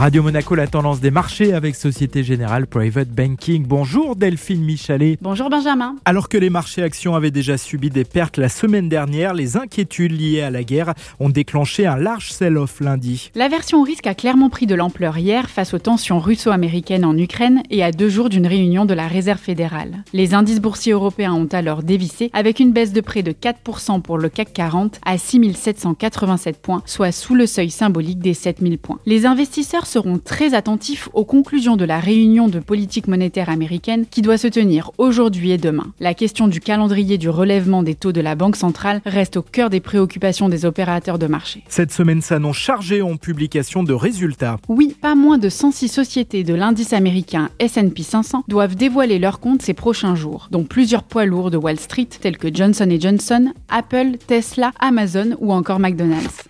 Radio Monaco, la tendance des marchés avec Société Générale Private Banking. Bonjour Delphine Michalet. Bonjour Benjamin. Alors que les marchés actions avaient déjà subi des pertes la semaine dernière, les inquiétudes liées à la guerre ont déclenché un large sell-off lundi. L'aversion au risque a clairement pris de l'ampleur hier face aux tensions russo-américaines en Ukraine et à deux jours d'une réunion de la Réserve fédérale. Les indices boursiers européens ont alors dévissé avec une baisse de près de 4% pour le CAC 40 à 6787 points, soit sous le seuil symbolique des 7000 points. Les investisseurs seront très attentifs aux conclusions de la réunion de politique monétaire américaine qui doit se tenir aujourd'hui et demain. La question du calendrier du relèvement des taux de la Banque centrale reste au cœur des préoccupations des opérateurs de marché. Cette semaine s'annonce chargée en publication de résultats. Oui, pas moins de 106 sociétés de l'indice américain S&P 500 doivent dévoiler leurs comptes ces prochains jours, dont plusieurs poids lourds de Wall Street tels que Johnson Johnson, Apple, Tesla, Amazon ou encore McDonald's.